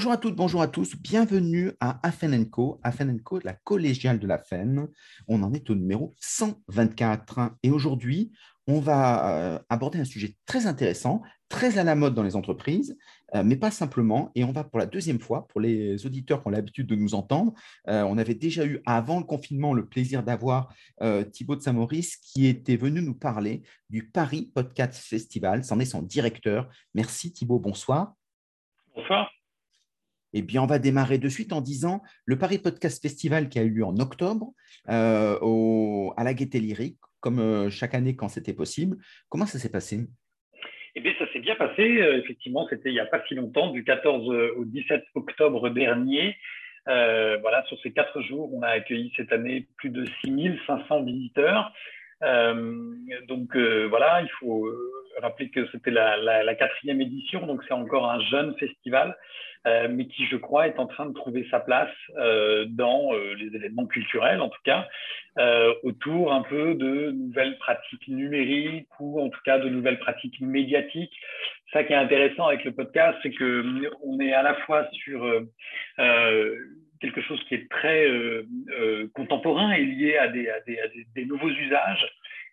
Bonjour à toutes, bonjour à tous, bienvenue à Afen Co, Afen Co, la collégiale de la FEN. On en est au numéro 124 et aujourd'hui, on va euh, aborder un sujet très intéressant, très à la mode dans les entreprises, euh, mais pas simplement. Et on va pour la deuxième fois, pour les auditeurs qui ont l'habitude de nous entendre, euh, on avait déjà eu avant le confinement le plaisir d'avoir Thibaut de Saint-Maurice qui était venu nous parler du Paris Podcast Festival. C'en est son directeur. Merci Thibaut, bonsoir. Bonsoir. Eh bien, on va démarrer de suite en disant le Paris Podcast Festival qui a eu lieu en octobre euh, à la Gaîté Lyrique, comme euh, chaque année quand c'était possible. Comment ça s'est passé? Eh bien, ça s'est bien passé. Euh, effectivement, c'était il n'y a pas si longtemps, du 14 au 17 octobre dernier. voilà, sur ces quatre jours, on a accueilli cette année plus de 6500 visiteurs. Donc voilà, il faut rappeler que c'était la, quatrième édition, donc c'est encore un jeune festival. Euh, mais qui, je crois, est en train de trouver sa place euh, dans euh, les événements culturels, en tout cas, autour un peu de nouvelles pratiques numériques ou en tout cas de nouvelles pratiques médiatiques. Ça qui est intéressant avec le podcast, c'est que on est à la fois sur quelque chose qui est très contemporain et lié à des, nouveaux usages,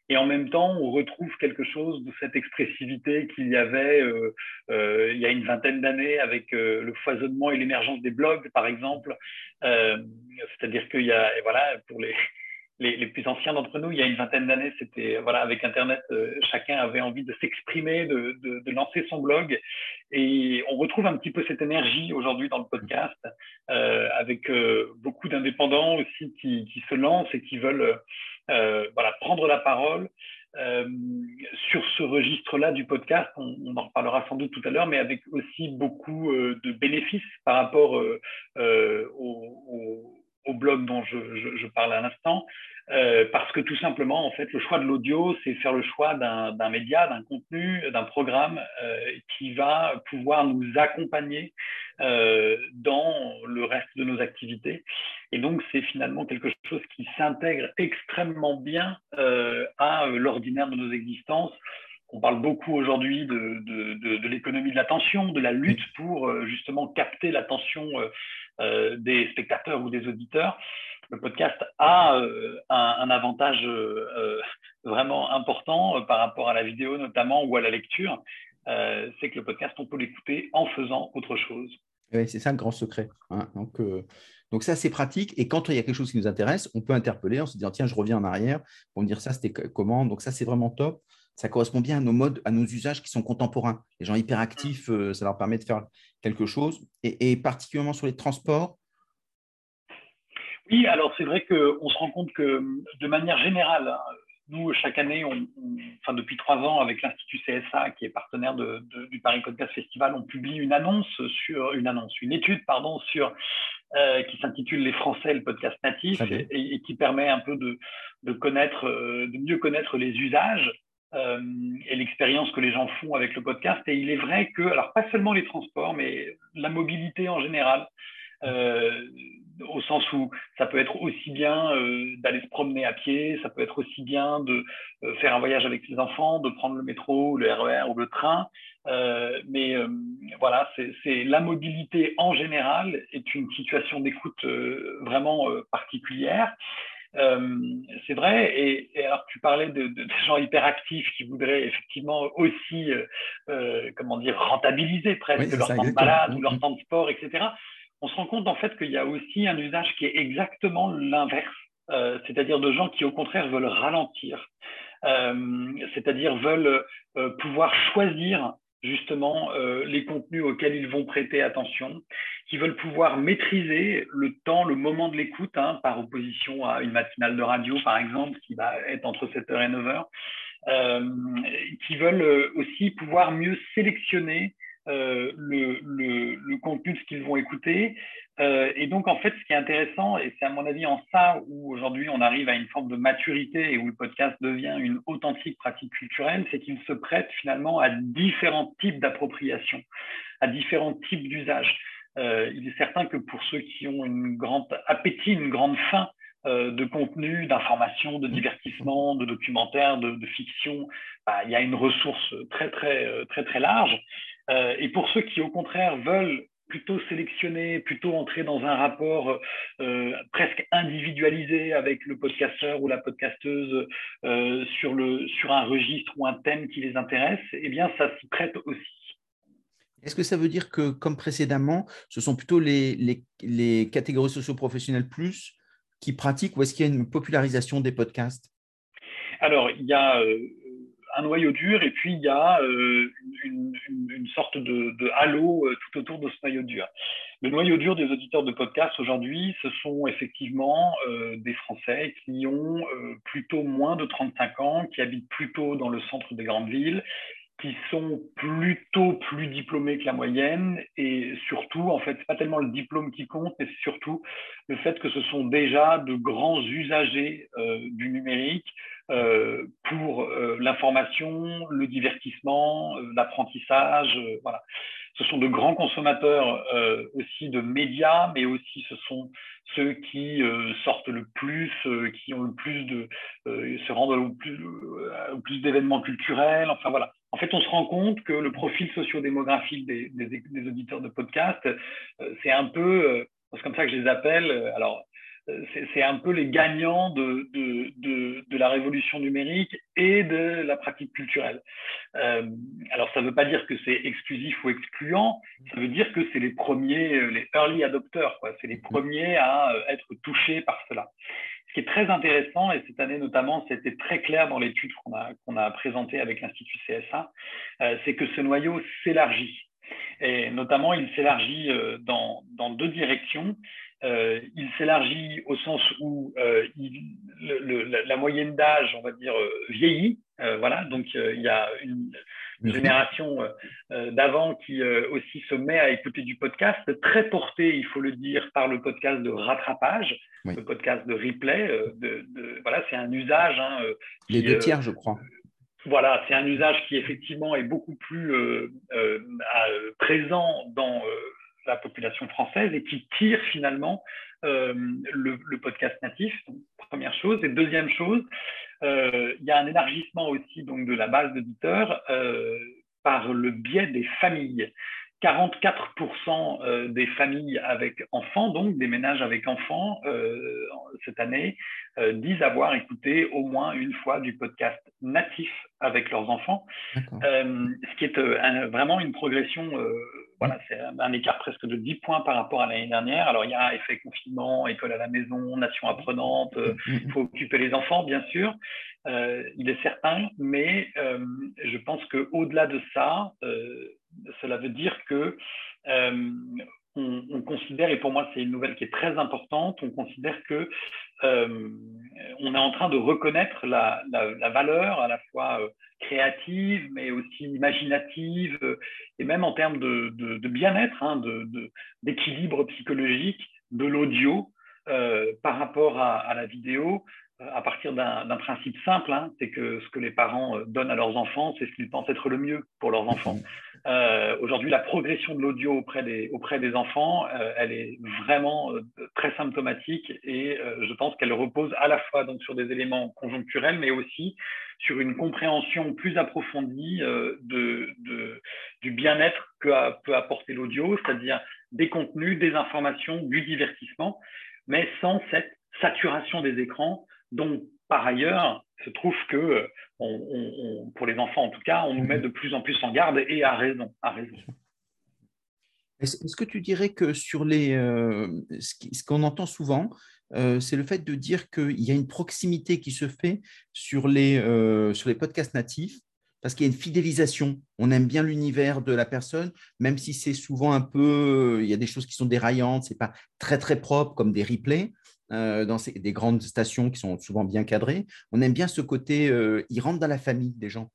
et en même temps, on retrouve quelque chose de cette expressivité qu'il y avait euh, euh, il y a une vingtaine d'années avec euh, le foisonnement et l'émergence des blogs, par exemple. C'est-à-dire qu'il y a, voilà, pour les, les, plus anciens d'entre nous, il y a une vingtaine d'années, c'était voilà, avec Internet, chacun avait envie de s'exprimer, de, de, lancer son blog, et on retrouve un petit peu cette énergie aujourd'hui dans le podcast, avec beaucoup d'indépendants aussi qui, qui, se lancent et qui veulent euh, voilà, prendre la parole euh, sur ce registre-là du podcast. On, en reparlera sans doute tout à l'heure, mais avec aussi beaucoup euh, de bénéfices par rapport au, au, blog dont je, je, je parle à l'instant. Euh, parce que tout simplement, en fait, le choix de l'audio, c'est faire le choix d'un média, d'un contenu, d'un programme euh, qui va pouvoir nous accompagner euh, dans le reste de nos activités. Et donc, c'est finalement quelque chose qui s'intègre extrêmement bien à l'ordinaire de nos existences. On parle beaucoup aujourd'hui de, de, de, de l'économie de l'attention, de la lutte pour justement capter l'attention des spectateurs ou des auditeurs le podcast a euh, un, avantage euh, euh, vraiment important par rapport à la vidéo notamment ou à la lecture, c'est que le podcast, on peut l'écouter en faisant autre chose. Oui, c'est ça le grand secret. Hein. Donc, donc ça, c'est pratique. Et quand il y a quelque chose qui nous intéresse, on peut interpeller en se disant, tiens, je reviens en arrière pour me dire ça, c'était comment. Donc ça, c'est vraiment top. Ça correspond bien à nos modes, à nos usages qui sont contemporains. Les gens hyperactifs, ça leur permet de faire quelque chose. et particulièrement sur les transports, oui, alors c'est vrai qu'on se rend compte que de manière générale, hein, nous, chaque année, on, enfin, depuis trois ans, avec l'Institut CSA, qui est partenaire de, du Paris Podcast Festival, on publie une annonce sur une annonce, une étude, pardon, sur euh, qui s'intitule Les Français, le podcast natif, et, qui permet un peu de, de connaître, euh, de mieux connaître les usages euh, et l'expérience que les gens font avec le podcast. Et il est vrai que, alors pas seulement les transports, mais la mobilité en général, euh, au sens où ça peut être aussi bien euh, d'aller se promener à pied, ça peut être aussi bien de faire un voyage avec ses enfants, de prendre le métro, le RER e ou le train. mais voilà, c'est la mobilité en général est une situation d'écoute vraiment particulière. C'est vrai. Et, alors, tu parlais de, de, gens hyperactifs qui voudraient effectivement aussi, comment dire, rentabiliser presque leur temps de balade ou leur temps de sport, etc on se rend compte en fait qu'il y a aussi un usage qui est exactement l'inverse, euh, c'est-à-dire de gens qui au contraire veulent ralentir, euh, c'est-à-dire veulent euh, pouvoir choisir justement les contenus auxquels ils vont prêter attention, qui veulent pouvoir maîtriser le temps, le moment de l'écoute, hein, par opposition à une matinale de radio par exemple, qui va être entre 7h et 9h, qui veulent aussi pouvoir mieux sélectionner euh, le, le, le, contenu de ce qu'ils vont écouter. Euh, et donc, en fait, ce qui est intéressant, et c'est à mon avis en ça où aujourd'hui on arrive à une forme de maturité et où le podcast devient une authentique pratique culturelle, c'est qu'il se prête finalement à différents types d'appropriation, à différents types d'usages. Euh, il est certain que pour ceux qui ont une grande appétit, une grande faim euh, de contenu, d'information, de divertissement, de documentaire, de, fiction, bah, il y a une ressource très très très très large. Et pour ceux qui, au contraire, veulent plutôt sélectionner, plutôt entrer dans un rapport euh, presque individualisé avec le podcasteur ou la podcasteuse euh, sur, le, sur un registre ou un thème qui les intéresse, eh bien, ça s'y prête aussi. Est-ce que ça veut dire que, comme précédemment, ce sont plutôt les, les, les catégories socio-professionnelles plus qui pratiquent ou est-ce qu'il y a une popularisation des podcasts? Alors, il y a euh, un noyau dur et puis il y a euh, une, sorte de, halo euh, tout autour de ce noyau dur. Le noyau dur des auditeurs de podcast aujourd'hui, ce sont effectivement euh, des Français qui ont plutôt moins de 35 ans, qui habitent plutôt dans le centre des grandes villes, qui sont plutôt plus diplômés que la moyenne et surtout, en fait, c'est pas tellement le diplôme qui compte, mais surtout le fait que ce sont déjà de grands usagers du numérique, euh, pour euh, l'information, le divertissement, euh, l'apprentissage. voilà. Ce sont de grands consommateurs aussi de médias, mais aussi ce sont ceux qui sortent le plus, qui ont le plus de, se rendent au plus, plus d'événements culturels. Enfin voilà. En fait, on se rend compte que le profil sociodémographique des, des, des auditeurs de podcast, c'est un peu, c'est comme ça que je les appelle. Alors, c'est un peu les gagnants de, la révolution numérique et de la pratique culturelle. Euh, alors, ça ne veut pas dire que c'est exclusif ou excluant, ça veut dire que c'est les premiers, euh, les early adopters, c'est les premiers à euh, être touchés par cela. Ce qui est très intéressant, et cette année notamment, c'était très clair dans l'étude qu'on a, présentée avec l'Institut CSA, c'est que ce noyau s'élargit. Et notamment, il s'élargit dans deux directions. Euh, il s'élargit au sens où euh, la, moyenne d'âge, on va dire, euh, vieillit. voilà, donc il y a une, génération d'avant qui aussi se met à écouter du podcast, très porté, il faut le dire, par le podcast de rattrapage, le podcast de replay. De, voilà, c'est un usage. Hein, Les deux tiers, je crois. Voilà, c'est un usage qui effectivement est beaucoup plus présent dans la population française et qui tire finalement euh, le, podcast natif, première chose. Et deuxième chose, euh, il y a un élargissement aussi donc, de la base d'auditeurs euh, par le biais des familles. 44% des familles avec enfants, donc des ménages avec enfants, cette année, disent avoir écouté au moins une fois du podcast natif avec leurs enfants, ce qui est vraiment une progression voilà, c'est un écart presque de 10 points par rapport à l'année dernière. Alors, il y a effet confinement, école à la maison, nation apprenante, euh, mm, mm, il faut occuper les enfants, bien sûr, euh, il est certain, mais euh, je pense qu'au-delà de ça, cela veut dire que on, considère, et pour moi c'est une nouvelle qui est très importante, on considère que euh, on est en train de reconnaître la, valeur à la fois euh, créative, mais aussi imaginative, et même en termes de, bien-être, hein, d'équilibre psychologique de l'audio euh, par rapport à, la vidéo, à partir d'un principe simple, hein, c'est que ce que les parents euh, donnent à leurs enfants, c'est ce qu'ils pensent être le mieux pour leurs enfants. Euh, Aujourd'hui, la progression de l'audio auprès des, auprès des enfants, euh, elle est vraiment euh, très symptomatique et je pense qu'elle repose à la fois donc, sur des éléments conjoncturels, mais aussi sur une compréhension plus approfondie de, de, du bien-être que peut apporter l'audio, c'est-à-dire des contenus, des informations, du divertissement, mais sans cette saturation des écrans donc, par ailleurs, se trouve que, pour les enfants en tout cas, on nous met de plus en plus en garde et à raison. À raison. Est-ce que tu dirais que sur les, euh, ce qu'on entend souvent, euh, c'est le fait de dire qu'il y a une proximité qui se fait sur les, euh, sur les podcasts natifs? Parce qu'il y a une fidélisation. On aime bien l'univers de la personne, même si c'est souvent un peu, il y a des choses qui sont déraillantes, c'est pas très très propre comme des replays. Euh, dans des grandes stations qui sont souvent bien cadrées. On aime bien ce côté, euh, ils rentrent dans la famille des gens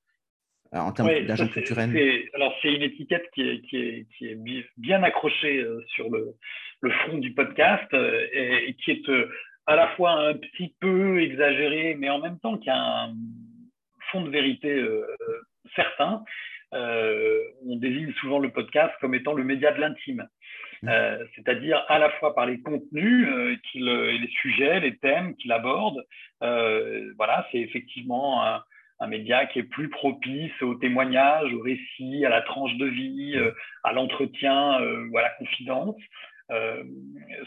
euh, en termes d'agent culturel. Alors, c'est une étiquette qui est, qui est, qui est bien accrochée sur le, le, front du podcast et, qui est à la fois un petit peu exagérée, mais en même temps qui a un fond de vérité certain. on désigne souvent le podcast comme étant le média de l'intime. Euh, c'est-à-dire à la fois par les contenus euh, et les sujets, les thèmes qu'il aborde. Euh, voilà, c'est effectivement un, un média qui est plus propice au témoignage, au récit, à la tranche de vie, à l'entretien ou à la confidence. Euh,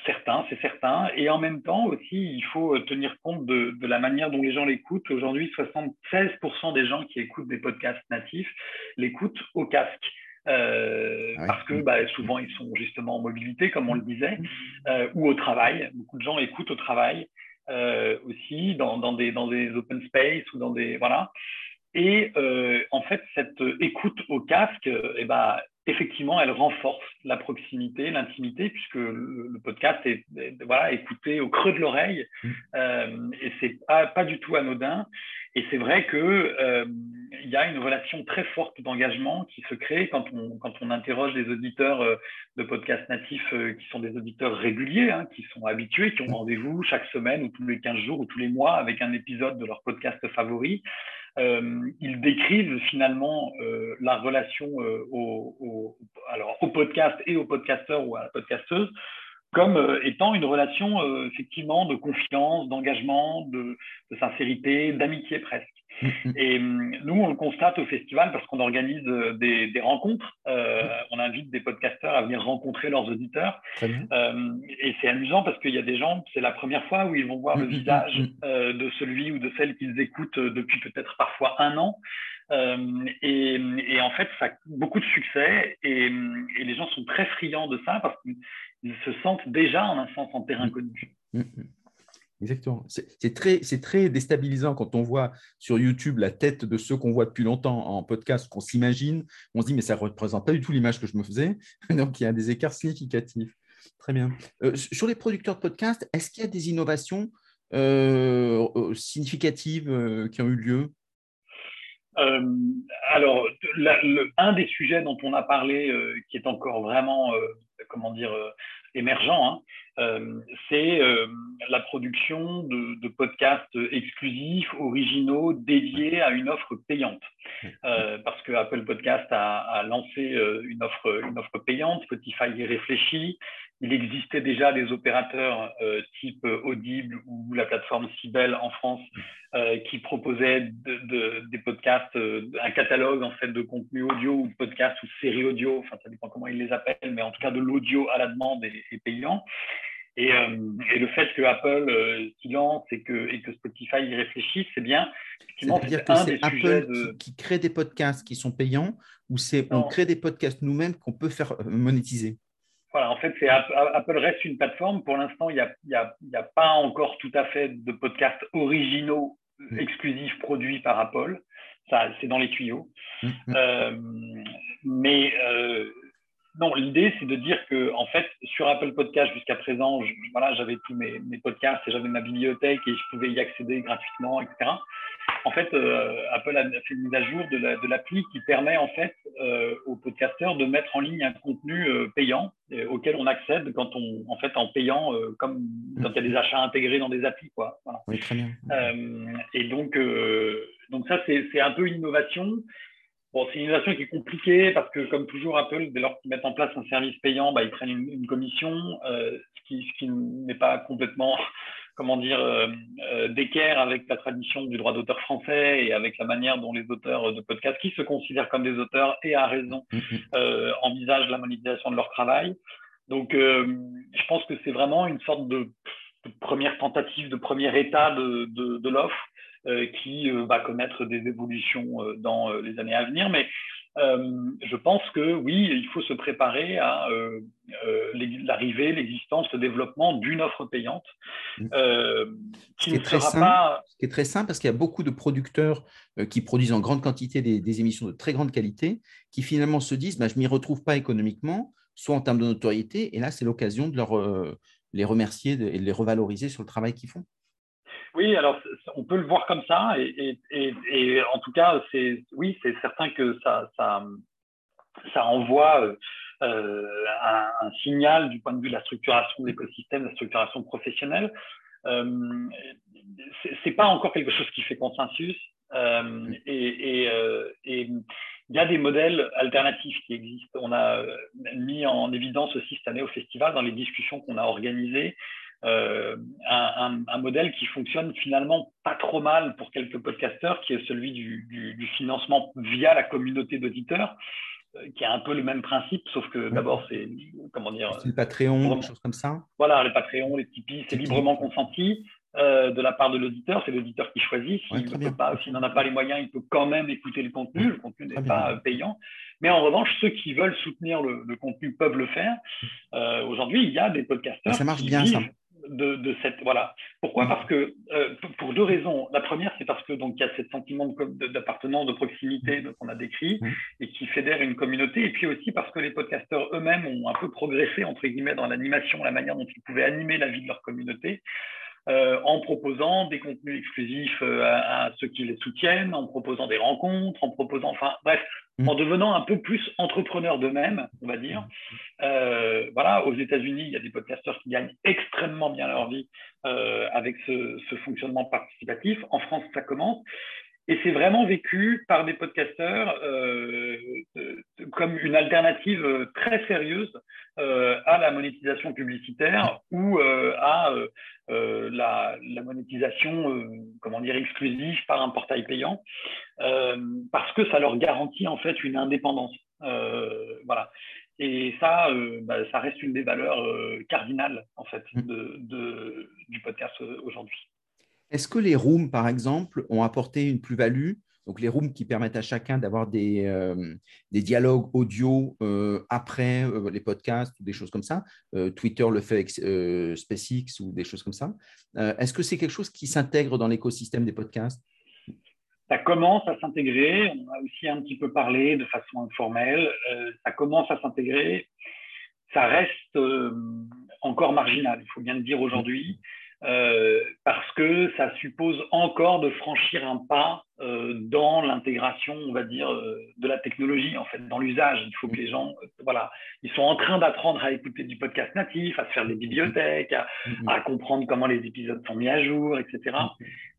certains, c'est certain. Et en même temps aussi, il faut tenir compte de, la manière dont les gens l'écoutent. Aujourd'hui, 76% des gens qui écoutent des podcasts natifs l'écoutent au casque. Euh, parce que bah, souvent ils sont justement en mobilité, comme on le disait, euh, ou au travail. Beaucoup de gens écoutent au travail aussi, dans, dans, des, dans des open space ou dans des. Voilà. Et en fait, cette écoute au casque, eh ben, effectivement, elle renforce la proximité, l'intimité, puisque le, podcast est, voilà, écouté au creux de l'oreille, mmh. euh, et c'est pas, pas du tout anodin. Et c'est vrai qu'il euh, y a une relation très forte d'engagement qui se crée quand on, quand on interroge des auditeurs euh, de podcasts natifs euh, qui sont des auditeurs réguliers, hein, qui sont habitués, qui ont mmh. rendez-vous chaque semaine ou tous les 15 jours ou tous les mois avec un épisode de leur podcast favori. Euh, ils décrivent finalement euh, la relation euh, au, alors, au podcast et au podcasteur ou à la podcasteuse comme étant une relation effectivement de confiance, d'engagement, de, de, sincérité, d'amitié presque. Mm, mm. Et hum, nous, on le constate au festival parce qu'on organise euh, des, rencontres. Euh, mm. on invite des podcasteurs à venir rencontrer leurs auditeurs. Euh, et c'est amusant parce qu'il y a des gens, c'est la première fois où ils vont voir le visage de celui ou de celle qu'ils écoutent depuis peut-être parfois un an. Et, en fait, ça a beaucoup de succès et, et, les gens sont très friands de ça parce qu'ils se sentent déjà en un sens en terrain connu. Exactement. C'est très, très déstabilisant quand on voit sur YouTube la tête de ceux qu'on voit depuis longtemps en podcast, qu'on s'imagine. On se dit, mais ça ne représente pas du tout l'image que je me faisais. Donc, il y a des écarts significatifs. Très bien. Euh, sur les producteurs de podcast, est-ce qu'il y a des innovations euh, euh, significatives qui ont eu lieu? Alors, un des sujets dont on a parlé, qui est encore vraiment, comment dire, émergent, hein, euh, c'est euh, la production de, podcasts exclusifs, originaux, dédiés à une offre payante. Euh, parce que Apple Podcast a, lancé une offre, une offre payante, Spotify y réfléchit. Il existait déjà des opérateurs type Audible ou la plateforme Sibel en France qui proposaient des podcasts, un catalogue en fait de contenu audio ou de podcasts ou de séries audio, enfin ça dépend comment ils les appellent, mais en tout cas de l'audio à la demande est payant. Et, euh, et, le fait que Apple euh, s'y lance et que, et que Spotify y réfléchisse, c'est bien. C'est-à-dire que c'est Apple qui, crée des podcasts qui sont payants ou c'est on crée des podcasts nous-mêmes qu'on peut faire euh, monétiser? Voilà, en fait, c'est Apple reste une plateforme. Pour l'instant, il n'y a, y a, y a, pas encore tout à fait de podcasts originaux, mm. exclusifs produits par Apple. Ça, c'est dans les tuyaux. Mm, mm. Euh, mais euh, non, l'idée, c'est de dire que, en fait, sur Apple Podcast, jusqu'à présent, voilà, j'avais tous mes, podcasts et j'avais ma bibliothèque et je pouvais y accéder gratuitement, etc. En fait, euh, Apple a fait une mise à jour de l'appli qui permet, en fait, euh, aux podcasteurs de mettre en ligne un contenu euh, payant auquel on accède quand on, en fait, en payant, comme quand il y a des achats intégrés dans des applis, quoi. Oui, très bien. et donc, donc ça, c'est un peu une innovation. Bon, c'est une innovation qui est compliquée parce que, comme toujours, Apple, dès lors qu'ils mettent en place un service payant, bah, ils prennent une, commission, euh, ce qui, ce qui n'est pas complètement, comment dire, euh, euh, d'équerre avec la tradition du droit d'auteur français et avec la manière dont les auteurs de podcasts, qui se considèrent comme des auteurs et à raison, mm-hmm. envisagent la monétisation de leur travail. Donc, je pense que c'est vraiment une sorte de, première tentative, de premier état de, de, de l'offre. Euh, qui euh, va connaître des évolutions euh, dans les années à venir. Mais je pense que oui, il faut se préparer à l'arrivée, l'existence, le développement d'une offre payante. Mmh. qui, est très simple, qui est très simple parce qu'il y a beaucoup de producteurs qui produisent en grande quantité des, émissions de très grande qualité qui finalement se disent bah, je ne m'y retrouve pas économiquement, soit en termes de notoriété, et là c'est l'occasion de leur, les remercier et de les revaloriser sur le travail qu'ils font. Oui, alors on peut le voir comme ça, et, en tout cas, c'est oui, c'est certain que ça, ça, envoie euh, euh, un, signal du point de vue de la structuration de l'écosystème, de la structuration professionnelle. Euh, c'est pas encore quelque chose qui fait consensus, euh, et, il y a des modèles alternatifs qui existent. On a mis en évidence aussi cette année au festival, dans les discussions qu'on a organisées, un, modèle qui fonctionne finalement pas trop mal pour quelques podcasteurs, qui est celui du financement via la communauté d'auditeurs qui a un peu le même principe, sauf que d'abord, c'est comment dire C'est le Patreon, des choses comme ça. Voilà, les Patreon, les Tipeee, c'est librement consenti euh, de la part de l'auditeur. C'est l'auditeur qui choisit. S'il n'en a pas les moyens, il peut quand même écouter le contenu. Le contenu n'est pas payant. Mais en revanche, ceux qui veulent soutenir le, contenu peuvent le faire. Euh, aujourd'hui, il y a des podcasteurs. Ça marche bien, ça de, cette voilà. Pourquoi Parce que euh, pour deux raisons. La première, c'est parce que donc il y a ce sentiment d'appartenance, de, proximité qu'on a décrit et qui fédère une communauté. Et puis aussi parce que les podcasteurs eux-mêmes ont un peu progressé entre guillemets dans l'animation, la manière dont ils pouvaient animer la vie de leur communauté. Euh, en proposant des contenus exclusifs euh, à, ceux qui les soutiennent, en proposant des rencontres, en proposant, enfin bref, mm. en devenant un peu plus entrepreneurs d'eux-mêmes, on va dire. Euh, voilà, aux États-Unis, il y a des podcasteurs qui gagnent extrêmement bien leur vie avec ce, fonctionnement participatif. En France, ça commence. Et c'est vraiment vécu par des podcasteurs euh, euh, comme une alternative euh, très sérieuse à la monétisation publicitaire ou à la, monétisation, comment dire, exclusive par un portail payant, parce que ça leur garantit en fait une indépendance. voilà. Et ça, bah, ça reste une des valeurs cardinales en fait mmh. de, du podcast aujourd'hui. Est-ce que les rooms, par exemple, ont apporté une plus-value? Donc les rooms qui permettent à chacun d'avoir des, euh, des, dialogues audio euh, après euh, les podcasts ou des choses comme ça. Twitter le fait avec SpaceX ou des choses comme ça. Est-ce que c'est quelque chose qui s'intègre dans l'écosystème des podcasts? Ça commence à s'intégrer. On a aussi un petit peu parlé de façon informelle. ça commence à s'intégrer. Ça reste encore marginal, il faut bien le dire aujourd'hui. Euh, parce que ça suppose encore de franchir un pas euh, dans l'intégration, on va dire, euh, de la technologie, en fait, dans l'usage. Il faut que les gens, voilà, ils sont en train d'apprendre à écouter du podcast natif, à se faire des bibliothèques, à, à comprendre comment les épisodes sont mis à jour, etc.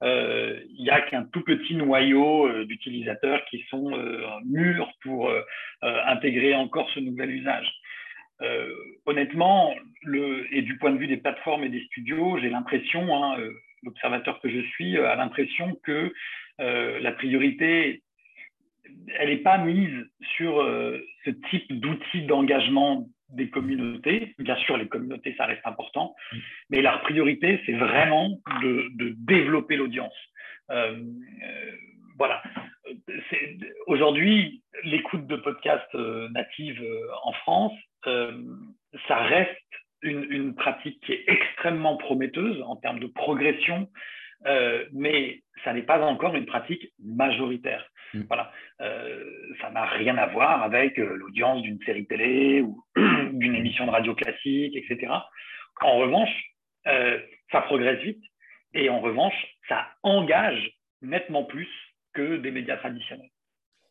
Il n'y a qu'un tout petit noyau d'utilisateurs qui sont mûrs pour intégrer encore ce nouvel usage. Euh, honnêtement, le, et du point de vue des plateformes et des studios, j'ai l'impression, hein, euh, l'observateur que je suis euh, a l'impression que la priorité, elle n'est pas mise sur ce type d'outils d'engagement des communautés. Bien sûr, les communautés, ça reste important, mais la priorité, c'est vraiment de, de développer l'audience. voilà. Aujourd'hui, l'écoute de podcasts natives en France, euh, ça reste une, pratique qui est extrêmement prometteuse en termes de progression, euh, mais ça n'est pas encore une pratique majoritaire. Mm. Voilà, euh, ça n'a rien à voir avec l'audience d'une série télé ou d'une émission de radio classique, etc. En revanche, ça progresse vite et en revanche, ça engage nettement plus que des médias traditionnels.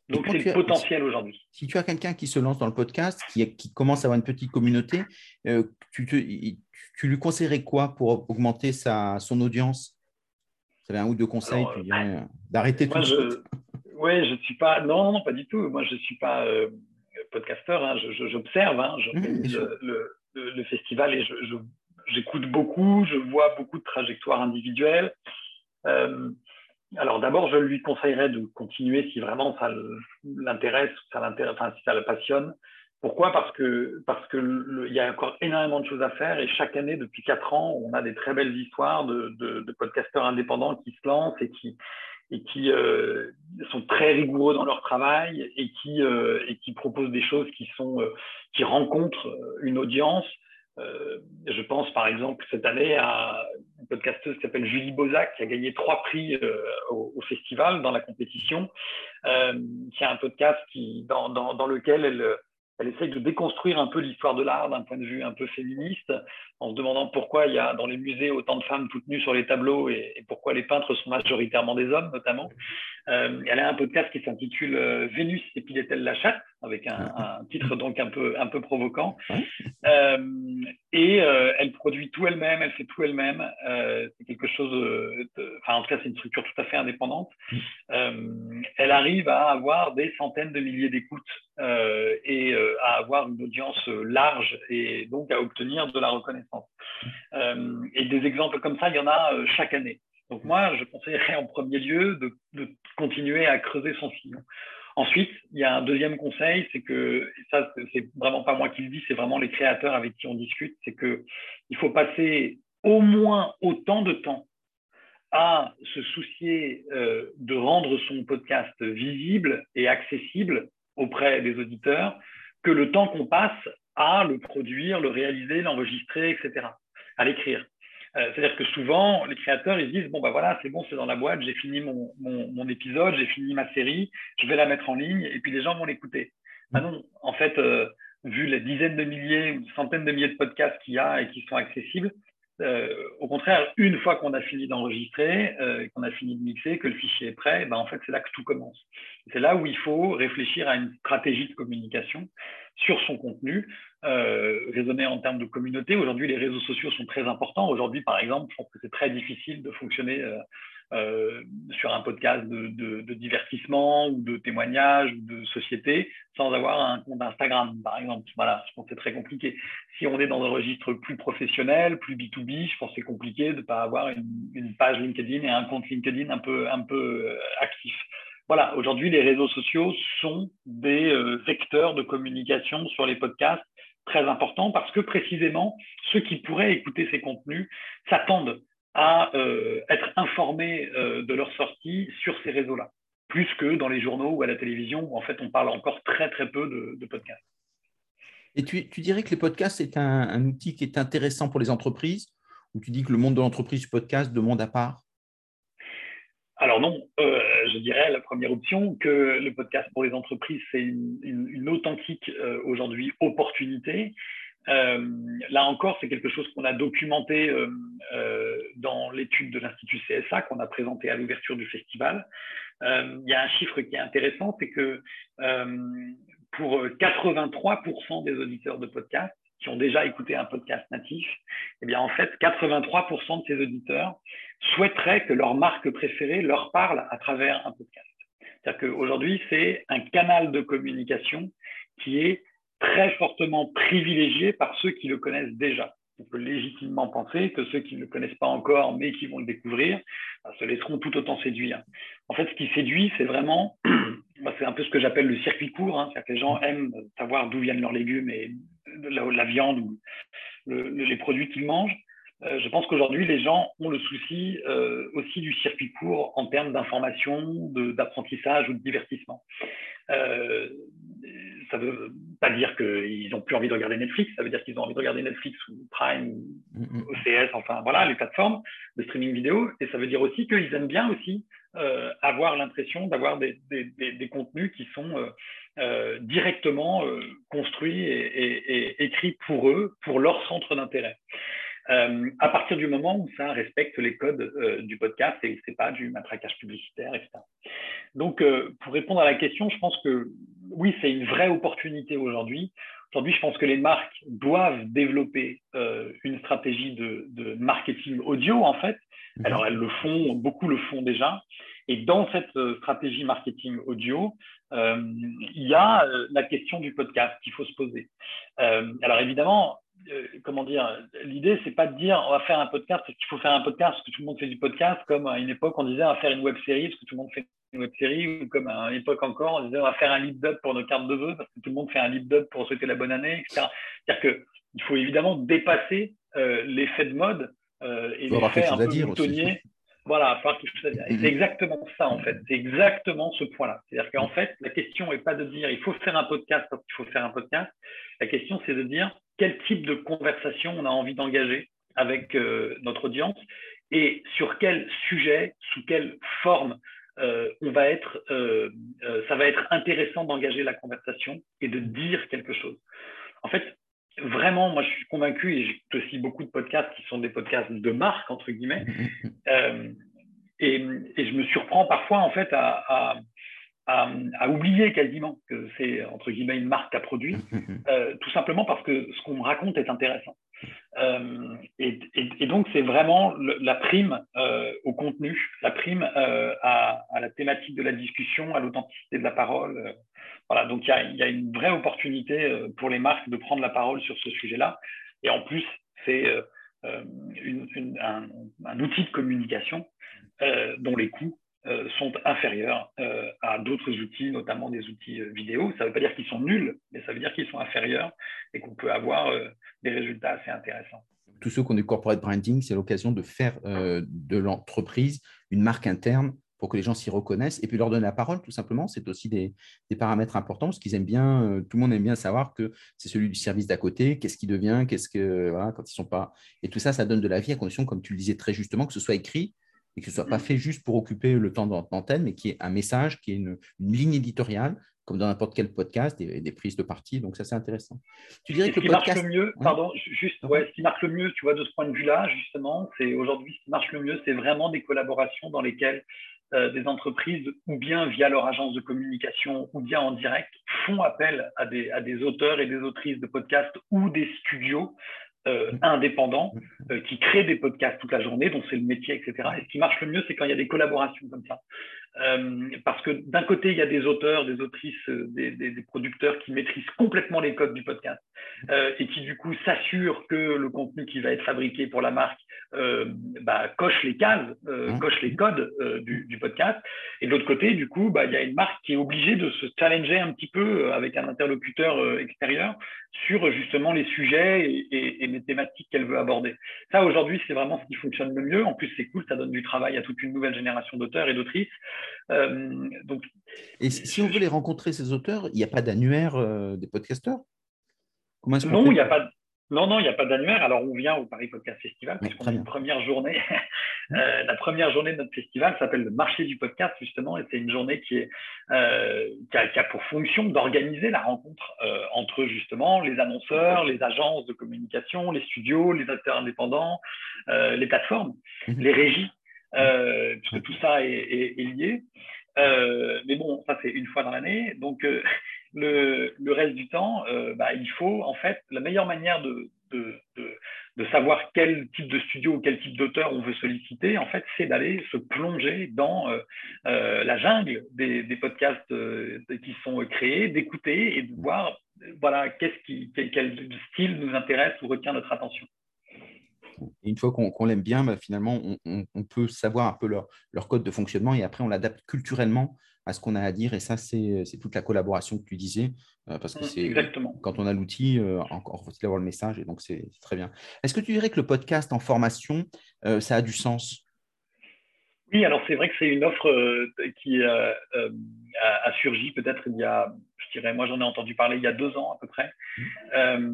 Donc c'est le potentiel aujourd'hui. Si tu as quelqu'un qui se lance dans le podcast, qui, qui commence à avoir une petite communauté, euh, tu, tu, lui conseillerais quoi pour augmenter sa, son audience? Tu avais un ou deux conseils euh, d'arrêter tout je, Oui, je ne suis pas. Non, non, pas du tout. Moi, je ne suis pas euh, podcasteur. Hein. J'observe. Hein. le, le, festival et j'écoute beaucoup. Je vois beaucoup de trajectoires individuelles. Alors d'abord, je lui conseillerais de continuer si vraiment ça l'intéresse, ça enfin, si ça le passionne. Pourquoi? Parce que parce y a encore énormément de choses à faire et chaque année, depuis quatre ans, on a des très belles histoires de, de, podcasteurs indépendants qui se lancent et qui et qui euh, sont très rigoureux dans leur travail et qui euh, et qui proposent des choses qui sont euh, qui rencontrent une audience je pense par exemple cette année à une podcasteuse qui s'appelle Julie Bozac qui a gagné trois prix euh, au, festival dans la compétition, euh, a un podcast dans, lequel elle, elle essaye de déconstruire un peu l'histoire de l'art d'un point de vue un peu féministe, en se demandant pourquoi il y a dans les musées autant de femmes toutes nues sur les tableaux et, pourquoi les peintres sont majoritairement des hommes notamment. Euh, elle a un podcast qui s'intitule euh, Vénus et elle la chatte? Avec un, un, titre donc un peu, un peu provoquant. Euh, et euh, elle produit tout elle-même, elle fait tout elle-même. Euh, c'est quelque chose, de, enfin en tout cas c'est une structure tout à fait indépendante. elle arrive à avoir des centaines de milliers d'écoutes et à avoir une audience large et donc à obtenir de la reconnaissance. et des exemples comme ça, il y en a chaque année. Donc moi, je conseillerais en premier lieu de, de continuer à creuser son sillon. Ensuite, il y a un deuxième conseil, c'est que, ça, c'est vraiment pas moi qui le dis, c'est vraiment les créateurs avec qui on discute, c'est qu'il faut passer au moins autant de temps à se soucier euh, de rendre son podcast visible et accessible auprès des auditeurs que le temps qu'on passe à le produire, le réaliser, l'enregistrer, etc., à l'écrire. Euh, c'est-à-dire que souvent, les créateurs, ils disent, bon, bah voilà, c'est bon, c'est dans la boîte, j'ai fini mon, mon, épisode, j'ai fini ma série, je vais la mettre en ligne, et puis les gens vont l'écouter. Ah non, en fait, euh, vu les dizaines de milliers ou centaines de milliers de podcasts qu'il y a et qui sont accessibles, euh, au contraire, une fois qu'on a fini d'enregistrer, euh, qu'on a fini de mixer, que le fichier est prêt, ben en fait, c'est là que tout commence. C'est là où il faut réfléchir à une stratégie de communication sur son contenu, euh, raisonner en termes de communauté. Aujourd'hui, les réseaux sociaux sont très importants. Aujourd'hui, par exemple, je pense que c'est très difficile de fonctionner euh, sur un podcast de, divertissement ou de témoignage ou de société sans avoir un compte Instagram, par exemple. Voilà, je pense que c'est très compliqué. Si on est dans un registre plus professionnel, plus B2B, je pense que c'est compliqué de ne pas avoir une, page LinkedIn et un compte LinkedIn un peu, un peu euh, actif. Voilà, aujourd'hui, les réseaux sociaux sont des euh, vecteurs de communication sur les podcasts très importants parce que précisément, ceux qui pourraient écouter ces contenus s'attendent à euh, être informés euh, de leur sortie sur ces réseaux-là, plus que dans les journaux ou à la télévision où en fait on parle encore très très peu de, podcasts. Et tu, dirais que les podcasts c'est un, outil qui est intéressant pour les entreprises? Ou tu dis que le monde de l'entreprise du podcast demande à part? Alors non, euh, je dirais la première option que le podcast pour les entreprises, c'est une, authentique aujourd'hui opportunité. euh, là encore, c'est quelque chose qu'on a documenté euh, euh, dans l'étude de l'Institut CSA qu'on a présenté à l'ouverture du festival. il y a un chiffre qui est intéressant, c'est que pour 83% des auditeurs de podcast qui ont déjà écouté un podcast natif, eh bien en fait, 83% de ces auditeurs souhaiteraient que leur marque préférée leur parle à travers un podcast. C'est-à-dire qu'aujourd'hui, c'est un canal de communication qui est très fortement privilégié par ceux qui le connaissent déjà. On peut légitimement penser que ceux qui ne le connaissent pas encore, mais qui vont le découvrir, bah, se laisseront tout autant séduire. En fait, ce qui séduit, c'est vraiment, c'est un peu ce que j'appelle le circuit court, hein, que les gens aiment savoir d'où viennent leurs légumes et la, la viande ou les produits qu'ils mangent. Euh, je pense qu'aujourd'hui, les gens ont le souci euh, aussi du circuit court en termes d'information, d'apprentissage ou de divertissement. Euh, ça ne veut pas dire qu'ils n'ont plus envie de regarder Netflix, ça veut dire qu'ils ont envie de regarder Netflix ou Prime, ou mm, mm. OCS, enfin voilà, les plateformes de streaming vidéo. Et ça veut dire aussi qu'ils aiment bien aussi euh, avoir l'impression d'avoir des, des, contenus qui sont euh, euh, directement construits et, et, écrits pour eux, pour leur centre d'intérêt. À partir du moment où ça respecte les codes du podcast et c'est pas du matraquage publicitaire, etc. Donc, pour répondre à la question, je pense que oui, c'est une vraie opportunité aujourd'hui. Aujourd'hui, je pense que les marques doivent développer euh, une stratégie de, marketing audio, en fait. Mhm. Alors, elles le font, beaucoup le font déjà. Et dans cette euh, stratégie marketing audio, euh, il y a la question du podcast qu'il faut se poser. alors, évidemment, comment dire, l'idée, c'est pas de dire on va faire un podcast parce qu'il faut faire un podcast parce que tout le monde fait du podcast, comme à une époque on disait on va faire une web série parce que tout le monde fait web série ou comme à l'époque encore, on disait on va faire un lip dub pour nos cartes de vœux parce que tout le monde fait un lip dub pour souhaiter la bonne année, etc. C'est-à-dire qu'il faut évidemment dépasser euh, l'effet de mode euh, et l'effet un peu moutonnier. Voilà, mm-hmm. c'est exactement ça en fait. C'est exactement ce point-là. C'est-à-dire qu'en fait, la question n'est pas de dire il faut faire un podcast parce qu'il faut faire un podcast. La question, c'est de dire quel type de conversation on a envie d'engager avec euh, notre audience et sur quel sujet, sous quelle forme euh, on va être, euh, ça va être intéressant d'engager la conversation et de dire quelque chose. En fait, vraiment, moi, je suis convaincu, et j'ai aussi beaucoup de podcasts qui sont des podcasts de marque, entre guillemets, et, je me surprends parfois, en fait, à, oublier quasiment que c'est, entre guillemets, une marque à produit, tout simplement parce que ce qu'on me raconte est intéressant. Euh, et, donc, c'est vraiment la prime euh, au contenu, la prime euh, à, la thématique de la discussion, à l'authenticité de la parole. voilà, donc il y, a, une vraie opportunité pour les marques de prendre la parole sur ce sujet-là. Et en plus, c'est un, outil de communication dont les coûts sont inférieurs à d'autres outils, notamment des outils vidéo. Ça ne veut pas dire qu'ils sont nuls, mais ça veut dire qu'ils sont inférieurs et qu'on peut avoir des résultats assez intéressants tous ceux qui ont du corporate branding, c'est l'occasion de faire de l'entreprise une marque interne pour que les gens s'y reconnaissent et puis leur donner la parole, tout simplement. C'est aussi des, paramètres importants parce qu'ils aiment bien, euh, tout le monde aime bien savoir que c'est celui du service d'à côté, qu'est-ce qui devient, qu'est-ce que, voilà, quand ils sont pas. Et tout ça, ça donne de la vie à condition, comme tu le disais très justement, que ce soit écrit et que ce ne soit pas fait juste pour occuper le temps d'antenne, mais qui est un message, qui est une, ligne éditoriale, comme dans n'importe quel podcast, et des, prises de parti. Donc, ça, c'est intéressant. Tu dirais que ce qui marche le mieux, pardon, juste, ouais, ce qui marche le mieux, tu vois, de ce point de vue-là, justement, c'est aujourd'hui, ce qui marche le mieux, c'est vraiment des collaborations dans lesquelles euh, des entreprises, ou bien via leur agence de communication, ou bien en direct, font appel à des, à des auteurs et des autrices de podcasts ou des studios euh, indépendants euh, qui créent des podcasts toute la journée, dont c'est le métier, etc. Et ce qui marche le mieux, c'est quand il y a des collaborations comme ça. Euh, parce que d'un côté, il y a des auteurs, des autrices, euh, des, des, producteurs qui maîtrisent complètement les codes du podcast et qui du coup s'assurent que le contenu qui va être fabriqué pour la marque euh, bah, coche les cases, euh, mmh. coche les codes du, du, podcast. Et de l'autre côté, du coup, bah, il y a une marque qui est obligée de se challenger un petit peu avec un interlocuteur extérieur sur justement les sujets et, et, et les thématiques qu'elle veut aborder. Ça, aujourd'hui, c'est vraiment ce qui fonctionne le mieux. En plus, c'est cool, ça donne du travail à toute une nouvelle génération d'auteurs et d'autrices. Euh, donc, et si on veut les rencontrer, ces auteurs, il n'y a pas d'annuaire euh, des podcasteurs? Non, il n'y a pas. Non, non, il n'y a pas d'annuaire. Alors, on vient au Paris Podcast Festival, puisqu'on a une première journée. euh, la première journée de notre festival s'appelle le marché du podcast, justement, et c'est une journée qui, est, euh, qui, a, qui, a, pour fonction d'organiser la rencontre euh, entre, justement, les annonceurs, les agences de communication, les studios, les acteurs indépendants, euh, les plateformes, mmh. les régies euh, puisque tout ça est, est, est lié. Euh, mais bon, ça c'est une fois dans l'année. Donc euh, le, reste du temps, euh, bah, il faut en fait la meilleure manière de, savoir quel type de studio ou quel type d'auteur on veut solliciter, en fait, c'est d'aller se plonger dans euh, euh, la jungle des, podcasts qui sont créés, d'écouter et de voir voilà qu'est-ce qui quel, style nous intéresse ou retient notre attention. Une fois qu'on l'aime bien, bah, finalement, on, peut savoir un peu leur, code de fonctionnement et après, on l'adapte culturellement à ce qu'on a à dire. Et ça, c'est toute la collaboration que tu disais. Euh, parce que mmh, c'est quand on a l'outil, euh, encore faut-il avoir le message. Et donc, c'est très bien. Est-ce que tu dirais que le podcast en formation, euh, ça a du sens? Oui, alors c'est vrai que c'est une offre qui a, a, surgi peut-être il y a je dirais, moi j'en ai entendu parler il y a deux ans à peu près, euh,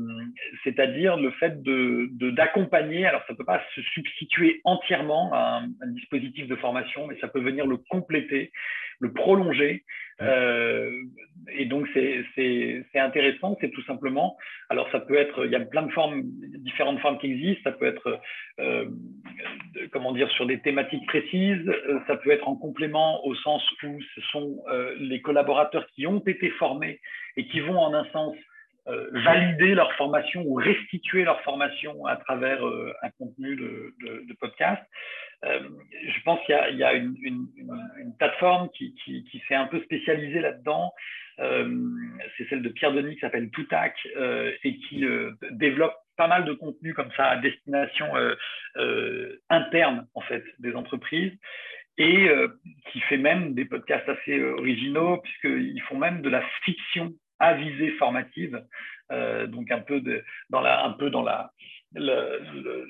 c'est-à-dire le fait de d'accompagner, alors ça ne peut pas se substituer entièrement à un, un, dispositif de formation, mais ça peut venir le compléter, le prolonger. Euh, et donc c'est intéressant, c'est tout simplement, alors ça peut être, il y a plein de formes, différentes formes qui existent, ça peut être, euh, comment dire, sur des thématiques précises, ça peut être en complément au sens où ce sont les collaborateurs qui ont été formés et qui vont en un sens euh, valider leur formation ou restituer leur formation à travers euh, un contenu de, podcast. Euh, je pense qu'il y, a, une, plateforme qui, s'est un peu spécialisée là-dedans. C'est celle de Pierre Denis qui s'appelle Toutac et qui développe pas mal de contenu comme ça à destination interne en fait des entreprises et euh, qui fait même des podcasts assez euh, originaux, puisqu'ils font même de la fiction à visée formative, euh, donc un peu, de, dans la, un peu dans la, la,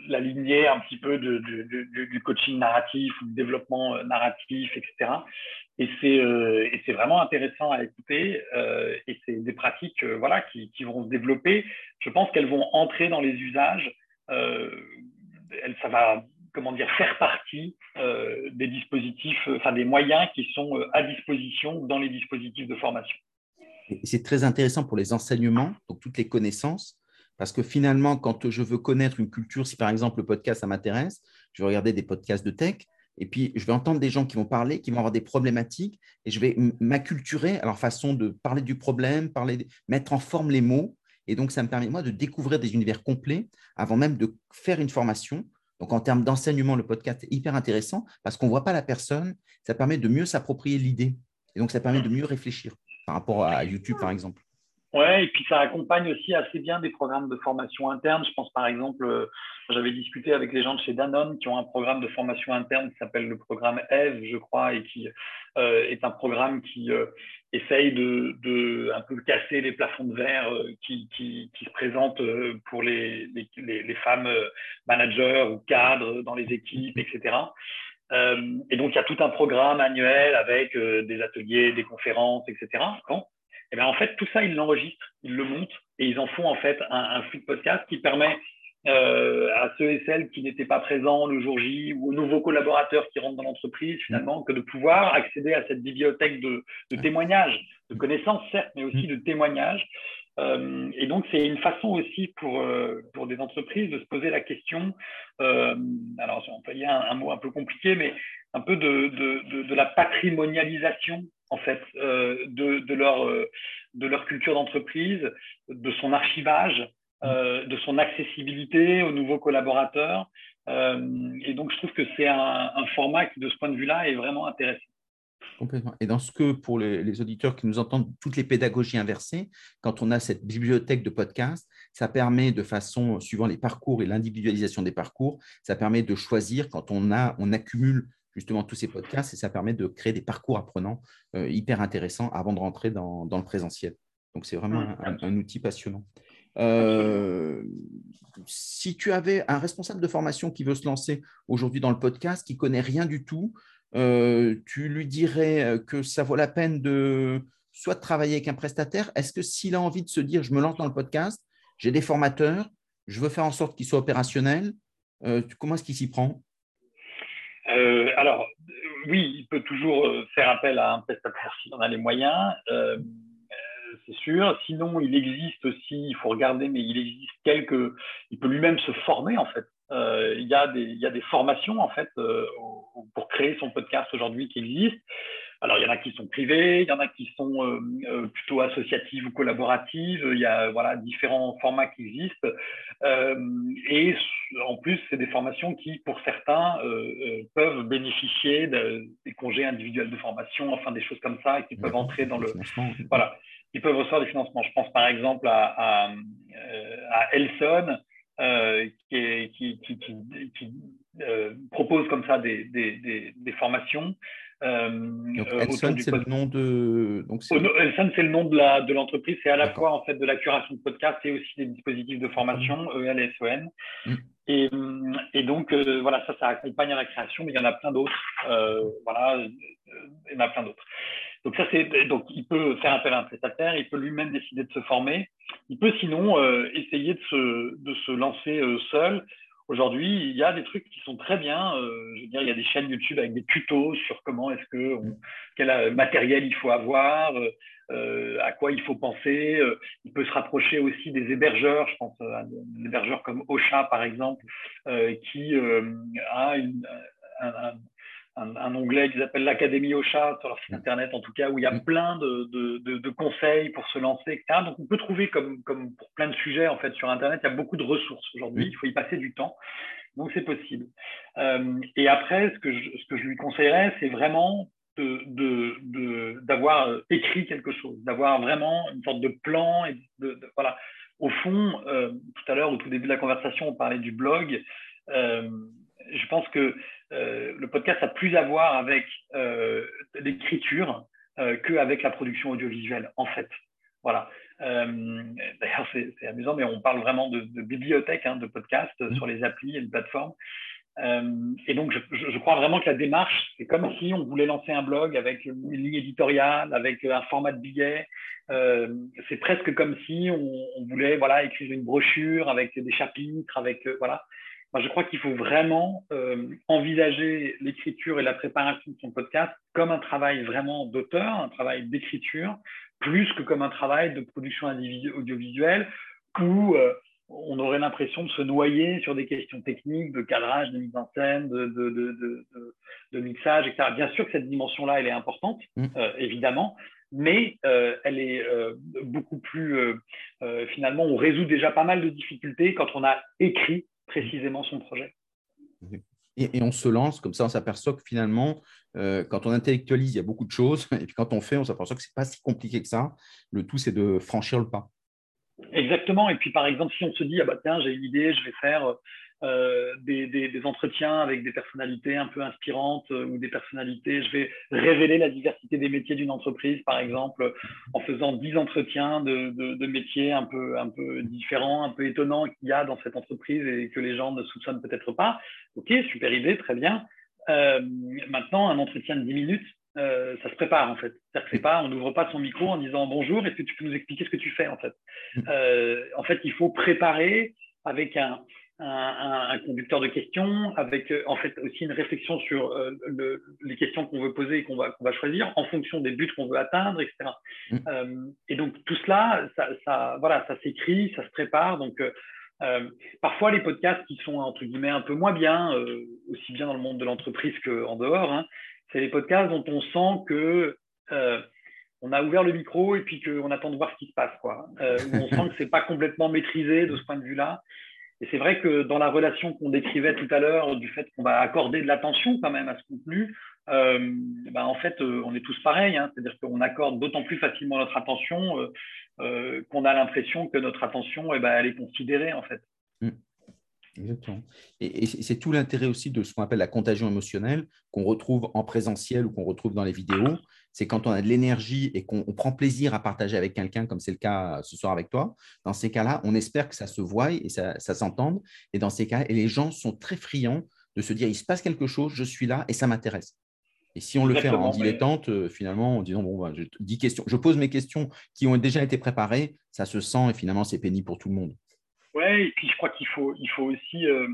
la lignée un petit peu de, de, de, du coaching narratif ou du développement euh, narratif, etc. Et c'est euh, vraiment intéressant à écouter euh, et c'est des pratiques voilà, qui, qui, vont se développer. Je pense qu'elles vont entrer dans les usages. Elle, ça va comment dire, faire partie euh, des dispositifs, euh, enfin des moyens qui sont euh, à disposition dans les dispositifs de formation. C'est très intéressant pour les enseignements, donc toutes les connaissances, parce que finalement, quand je veux connaître une culture, si par exemple le podcast, ça m'intéresse, je vais regarder des podcasts de tech, et puis je vais entendre des gens qui vont parler, qui vont avoir des problématiques, et je vais m'acculturer à leur façon de parler du problème, mettre en forme les mots, et donc ça me permet moi de découvrir des univers complets avant même de faire une formation donc, en termes d'enseignement, le podcast est hyper intéressant parce qu'on ne voit pas la personne. Ça permet de mieux s'approprier l'idée. Et donc, ça permet de mieux réfléchir par rapport à YouTube, par exemple. Ouais, et puis ça accompagne aussi assez bien des programmes de formation interne. Je pense par exemple, euh, j'avais discuté avec les gens de chez Danone qui ont un programme de formation interne qui s'appelle le programme EVE, je crois, et qui euh, est un programme qui euh, essaye de, de, un peu casser les plafonds de verre qui, qui, qui, se présentent pour les, les, les, femmes managers ou cadres dans les équipes, etc. et donc il y a tout un programme annuel avec des ateliers, des conférences, etc. Bon. Et bien en fait, tout ça, ils l'enregistrent, ils le montent et ils en font en fait un, un flux podcast qui permet euh, à ceux et celles qui n'étaient pas présents le jour J ou aux nouveaux collaborateurs qui rentrent dans l'entreprise finalement que de pouvoir accéder à cette bibliothèque de, de témoignages, de connaissances certes, mais aussi de témoignages. Euh, et donc c'est une façon aussi pour, euh, pour des entreprises de se poser la question, euh, alors j'ai employé un, un, mot un peu compliqué, mais un peu de, de, de la patrimonialisation en fait, euh, de, de, leur, euh, de leur culture d'entreprise, de son archivage, de son accessibilité aux nouveaux collaborateurs. et donc, je trouve que c'est un, format qui, de ce point de vue-là, est vraiment intéressant. Complètement. Et dans ce que, pour les, auditeurs qui nous entendent, toutes les pédagogies inversées, quand on a cette bibliothèque de podcasts, ça permet de façon, suivant les parcours et l'individualisation des parcours, ça permet de choisir quand on, a, on accumule justement tous ces podcasts et ça permet de créer des parcours apprenants euh, hyper intéressants avant de rentrer dans, le présentiel. Donc, c'est vraiment mmh. un, outil passionnant. Euh, si tu avais un responsable de formation qui veut se lancer aujourd'hui dans le podcast, qui connaît rien du tout, euh, tu lui dirais que ça vaut la peine de soit de travailler avec un prestataire. Est-ce que s'il a envie de se dire, je me lance dans le podcast, j'ai des formateurs, je veux faire en sorte qu'ils soient opérationnels, comment est-ce qu'il s'y prend? Euh, alors, oui, il peut toujours euh, faire appel à un prestataire s'il en a les moyens, euh, c'est sûr. Sinon, il existe aussi, il faut regarder, mais il existe quelques. Il peut lui-même se former, en fait. il, y a des, il y a des formations, en fait, pour créer son podcast aujourd'hui qui existent. Alors, il y en a qui sont privés, il y en a qui sont euh, euh, plutôt associatives ou collaboratives. Il y a voilà, différents formats qui existent. Euh, et en plus, c'est des formations qui, pour certains, peuvent bénéficier des congés individuels de formation, enfin des choses comme ça, et qui peuvent entrer dans le. Voilà, qui peuvent recevoir des financements. Je pense par exemple à, à, à Elson. qui, qui, qui, qui euh, propose comme ça des, des, des, des formations euh, donc, euh, c'est le nom de. Donc, c'est... c'est le nom de, la, de l'entreprise. C'est à la fois en fait de la curation de podcast et aussi des dispositifs de formation, ELSON. Mm. Et, et, donc, euh, voilà, ça, ça accompagne à la création, mais il y en a plein d'autres. voilà, il y en a plein d'autres. Donc, ça, c'est, donc, il peut faire appel à un prestataire, il peut lui-même décider de se former. Il peut sinon essayer de se, de se lancer seul Aujourd'hui, il y a des trucs qui sont très bien. Euh, je veux dire, il y a des chaînes YouTube avec des tutos sur comment est-ce que quel euh, matériel il faut avoir, euh, à quoi il faut penser. il peut se rapprocher aussi des hébergeurs. Je pense à des hébergeurs comme Ocha, par exemple, qui a une, un, un, onglet qu'ils appellent l'Académie au chat sur leur site internet, en tout cas, où il y a mm. plein de, de, de, conseils pour se lancer, etc. Donc, on peut trouver, comme, comme pour plein de sujets, en fait, sur Internet, il y a beaucoup de ressources aujourd'hui. Mm. Il faut y passer du temps. Donc, c'est possible. Euh, et après, ce que, je, ce que je lui conseillerais, c'est vraiment d'avoir de, écrit quelque chose, d'avoir vraiment une sorte de plan. Et de, voilà. Au fond, euh, tout à l'heure, au tout début de la conversation, on parlait du blog. Euh, je pense que euh, le podcast a plus à voir avec euh, l'écriture euh, qu'avec la production audiovisuelle, en fait. Voilà. D'ailleurs, c'est amusant, mais on parle vraiment de, bibliothèque hein, de podcasts mmh. sur les applis et les plateformes. et donc, je, crois vraiment que la démarche, c'est comme si on voulait lancer un blog avec une ligne éditoriale, avec un format de billet. c'est presque comme si on, on, voulait voilà, écrire une brochure avec des chapitres, avec voilà je crois qu'il faut vraiment euh, envisager l'écriture et la préparation de son podcast comme un travail vraiment d'auteur, un travail d'écriture, plus que comme un travail de production audiovisuelle où euh, on aurait l'impression de se noyer sur des questions techniques, de cadrage, de mise en scène, de, de, de, de mixage, etc. Bien sûr que cette dimension-là, elle est importante, mmh. euh, évidemment, mais elle est beaucoup plus, finalement, on résout déjà pas mal de difficultés quand on a écrit précisément son projet. Et, on se lance, comme ça on s'aperçoit que finalement, euh, quand on intellectualise, il y a beaucoup de choses, et puis quand on fait, on s'aperçoit que ce n'est pas si compliqué que ça. Le tout, c'est de franchir le pas. Exactement. Et puis par exemple, si on se dit, ah bah tiens, j'ai une idée, je vais faire euh, des, entretiens avec des personnalités un peu inspirantes euh, ou des personnalités. Je vais révéler la diversité des métiers d'une entreprise, par exemple, en faisant 10 entretiens de, métiers un peu, un peu différents, un peu étonnants qu'il y a dans cette entreprise et que les gens ne soupçonnent peut-être pas. Ok, super idée, très bien. Euh, maintenant, un entretien de 10 minutes, ça se prépare en fait. C'est-à-dire pas, on n'ouvre pas son micro en disant bonjour, est-ce que tu peux nous expliquer ce que tu fais en fait? En fait, il faut préparer avec un, un, conducteur de questions, avec euh, en fait aussi une réflexion sur euh, les questions qu'on veut poser et qu'on va, va, choisir en fonction des buts qu'on veut atteindre, etc. Mm. Euh, et donc tout cela, ça, voilà, ça s'écrit, ça se prépare. Donc parfois les podcasts qui sont entre guillemets un peu moins bien, aussi bien dans le monde de l'entreprise qu'en dehors, hein, c'est les podcasts dont on sent que on a ouvert le micro et puis qu'on attend de voir ce qui se passe. Quoi. on sent que c'est pas complètement maîtrisé de ce point de vue-là. Et c'est vrai que dans la relation qu'on décrivait tout à l'heure, du fait qu'on va accorder de l'attention quand même à ce contenu, euh, ben, en fait, euh, on est tous pareils. Hein. C'est-à-dire qu'on accorde d'autant plus facilement notre attention euh, qu'on a l'impression que notre attention, eh ben, elle est considérée en fait. Mmh. Exactement. Et, c'est tout l'intérêt aussi de ce qu'on appelle la contagion émotionnelle, qu'on retrouve en présentiel ou qu'on retrouve dans les vidéos. C'est quand on a de l'énergie et qu'on prend plaisir à partager avec quelqu'un, comme c'est le cas ce soir avec toi. Dans ces cas-là, on espère que ça se voie et ça, s'entende. Et dans ces cas, et les gens sont très friands de se dire il se passe quelque chose, je suis là et ça m'intéresse. Et si on le fait en dilettante, euh, finalement, en disant bon, bah, je, questions, je pose mes questions qui ont déjà été préparées, ça se sent et finalement, c'est pénible pour tout le monde. Ouais, et puis je crois qu'il faut, il faut aussi, euh,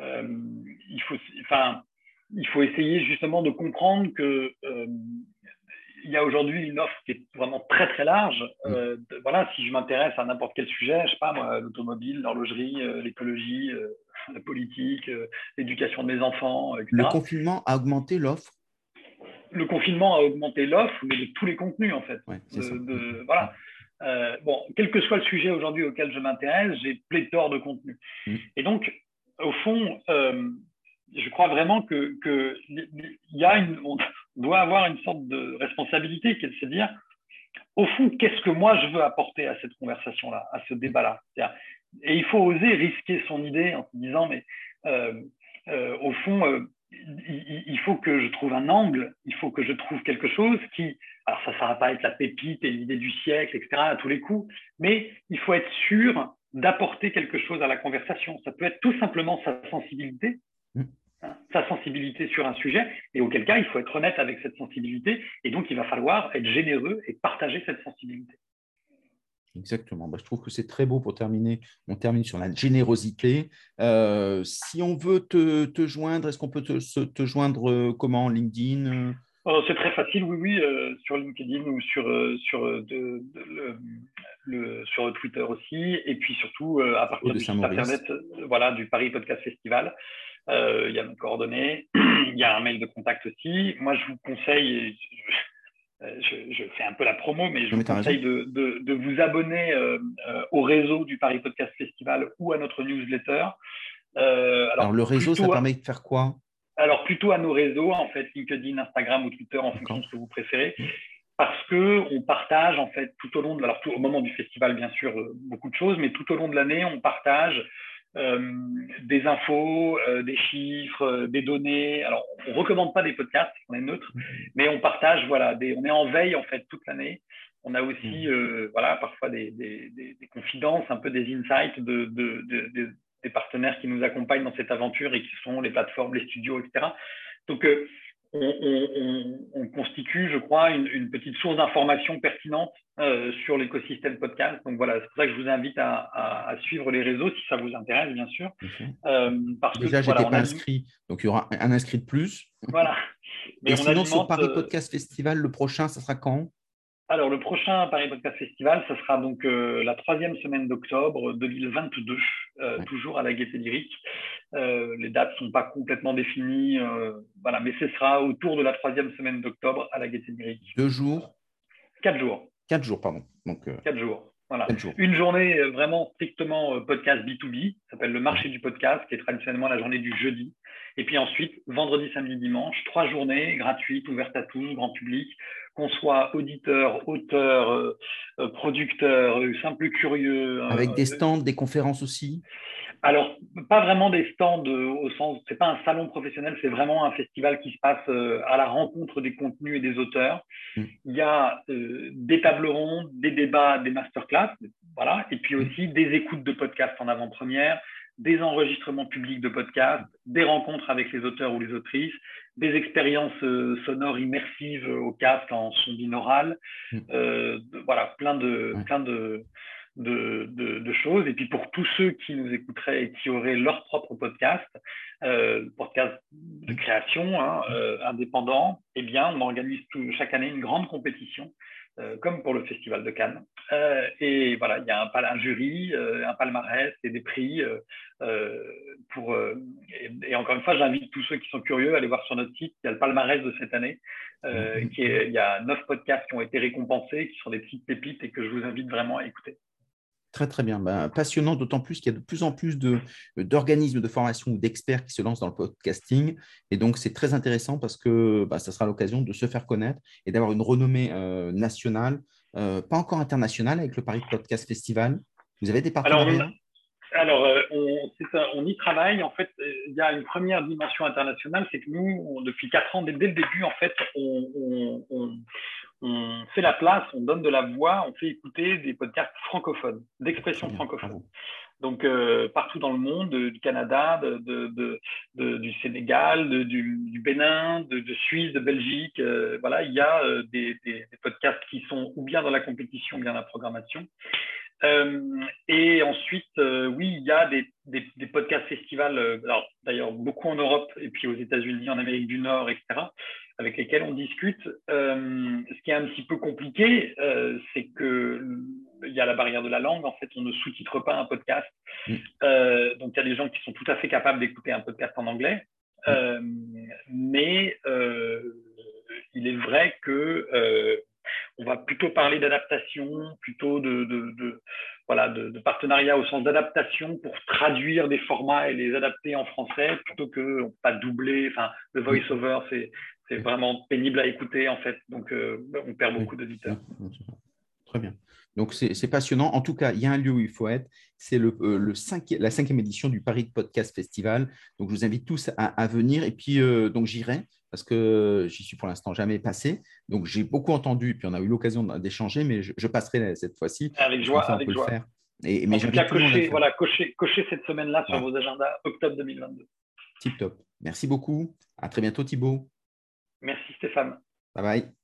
euh, il faut, enfin, il faut essayer justement de comprendre que euh, il y a aujourd'hui une offre qui est vraiment très très large. Mm. voilà, si je m'intéresse à n'importe quel sujet, je sais pas moi, l'automobile, l'horlogerie, l'écologie, la politique, l'éducation de mes enfants, etc. Le confinement a augmenté l'offre? Le confinement a augmenté l'offre, mais de tous les contenus en fait. Ouais, de, voilà. Euh, bon, quel que soit le sujet aujourd'hui auquel je m'intéresse, j'ai pléthore de contenu. Mm. Et donc, au fond, euh, je crois vraiment que, que y a une, on doit avoir une sorte de responsabilité qui est de se dire, au fond, qu'est-ce que moi je veux apporter à cette conversation-là, à ce débat-là? Et il faut oser risquer son idée en se disant, mais euh, au fond, il, faut que je trouve un angle, il faut que je trouve quelque chose qui, alors ça ne va pas être la pépite et l'idée du siècle, etc., à tous les coups, mais il faut être sûr d'apporter quelque chose à la conversation. Ça peut être tout simplement sa sensibilité, sa sensibilité sur un sujet, et auquel cas, il faut être honnête avec cette sensibilité, et donc il va falloir être généreux et partager cette sensibilité. Exactement. Bah, je trouve que c'est très beau pour terminer. On termine sur la générosité. Euh, si on veut te, joindre, est-ce qu'on peut te, joindre euh, comment? LinkedIn oh, C'est très facile, oui, oui, euh, sur LinkedIn ou sur, sur, le, sur Twitter aussi. Et puis surtout, à partir du site internet voilà, du Paris Podcast Festival. Il y a mes coordonnées, il y a un mail de contact aussi. Moi, je vous conseille, euh, je, fais un peu la promo, mais je vous conseille de, vous abonner euh, euh, au réseau du Paris Podcast Festival ou à notre newsletter. alors, le réseau, ça permet de faire quoi? Alors, plutôt à nos réseaux, en fait, LinkedIn, Instagram ou Twitter, en fonction de ce que vous préférez. Parce qu'on partage, en fait, tout au long de. Alors, tout, au moment du festival, bien sûr, beaucoup de choses, mais tout au long de l'année, on partage euh, des infos, euh, des chiffres, euh, des données. Alors, on recommande pas des podcasts, on est neutre, mais on partage, voilà, des, on est en veille en fait toute l'année. On a aussi, mmh. voilà, parfois des, des, des, confidences, un peu des insights de, de, de, des partenaires qui nous accompagnent dans cette aventure et qui sont les plateformes, les studios, etc. Donc, on, constitue, je crois, une, petite source d'information pertinente euh, sur l'écosystème podcast. Donc voilà, c'est pour ça que je vous invite à, suivre les réseaux si ça vous intéresse, bien sûr. Euh, parce Déjà, je n'étais pas inscrit, donc il y aura un inscrit de plus. Voilà. Mais Et sinon, ce Paris euh, Podcast Festival, le prochain, ça sera quand? Alors, le prochain Paris Podcast Festival, ce sera donc euh, la troisième semaine d'octobre 2022, euh, toujours à la Gaîté Lyrique. Euh, les dates ne sont pas complètement définies, voilà, mais ce sera autour de la troisième semaine d'octobre à la Gaîté Lyrique. Deux jours Quatre jours. Quatre jours, pardon. Donc, Quatre jours. Voilà. Une journée vraiment strictement podcast B2B, ça s'appelle le marché du podcast, qui est traditionnellement la journée du jeudi. Et puis ensuite, vendredi, samedi, dimanche, trois journées gratuites, ouvertes à tous, grand public, qu'on soit auditeur, auteur, euh, euh, producteur, euh, simple curieux. Avec des stands, des conférences aussi? Alors, pas vraiment des stands au sens, c'est pas un salon professionnel, c'est vraiment un festival qui se passe à la rencontre des contenus et des auteurs. Mm. Il y a des tables rondes, des débats, des masterclass, voilà, et puis mm. aussi des écoutes de podcasts en avant-première, des enregistrements publics de podcasts, des rencontres avec les auteurs ou les autrices, des expériences euh, sonores immersives au casque en son binaural, mm. euh, voilà, plein de, plein de, de, choses. Et puis pour tous ceux qui nous écouteraient et qui auraient leur propre podcast, euh, podcast de création hein, euh, indépendant, eh bien, on organise chaque année une grande compétition euh, comme pour le Festival de Cannes. Euh, et voilà, il y a un, jury, euh, un palmarès et des prix. pour, et, encore une fois, j'invite tous ceux qui sont curieux à aller voir sur notre site. Il y a le palmarès de cette année. Qui est, il y a neuf podcasts qui ont été récompensés, qui sont des petites pépites et que je vous invite vraiment à écouter. Très, très bien. Ben, passionnant, d'autant plus qu'il y a de plus en plus d'organismes de, formation ou d'experts qui se lancent dans le podcasting. Et donc, c'est très intéressant parce que bah, ça sera l'occasion de se faire connaître et d'avoir une renommée euh, nationale, euh, pas encore internationale, avec le Paris Podcast Festival. Vous avez des partenariats? alors, euh, on, y travaille. En fait, il y a une première dimension internationale, c'est que nous, depuis quatre ans, dès, le début, en fait, on, on fait la place, on donne de la voix, on fait écouter des podcasts francophones, d'expression francophone. Donc, euh, partout dans le monde, du Canada, du Sénégal, du, Bénin, de, Suisse, de Belgique, euh, voilà, il y a euh, des, podcasts qui sont ou bien dans la compétition, ou bien dans la programmation. et ensuite, oui, il y a des, des podcasts festivals, d'ailleurs beaucoup en Europe et puis aux États-Unis, en Amérique du Nord, etc avec lesquels on discute. Euh, ce qui est un petit peu compliqué, euh, c'est que il y a la barrière de la langue. En fait, on ne sous-titre pas un podcast. Mm. Euh, donc, il y a des gens qui sont tout à fait capables d'écouter un podcast en anglais. Mm. mais il est vrai que on va plutôt parler d'adaptation, plutôt de, de, voilà, de, partenariat au sens d'adaptation pour traduire des formats et les adapter en français plutôt que pas doubler. Enfin, le voice-over, c'est c'est vraiment pénible à écouter en fait. Donc euh, on perd beaucoup d'auditeurs. Très bien. Donc c'est passionnant. En tout cas, il y a un lieu où il faut être. C'est le, euh, le la cinquième édition du Paris Podcast Festival. Donc je vous invite tous à, venir. Et puis euh, donc j'irai parce que j'y suis pour l'instant jamais passé. Donc j'ai beaucoup entendu. Et puis on a eu l'occasion d'échanger, mais je, passerai cette fois-ci. Avec joie, avec joie. Le faire. Et, mais en cocher, voilà, cocher, cocher cette semaine-là sur vos agendas octobre 2022. Tip top. Merci beaucoup. À très bientôt Thibaut. Merci Stéphane. Bye bye.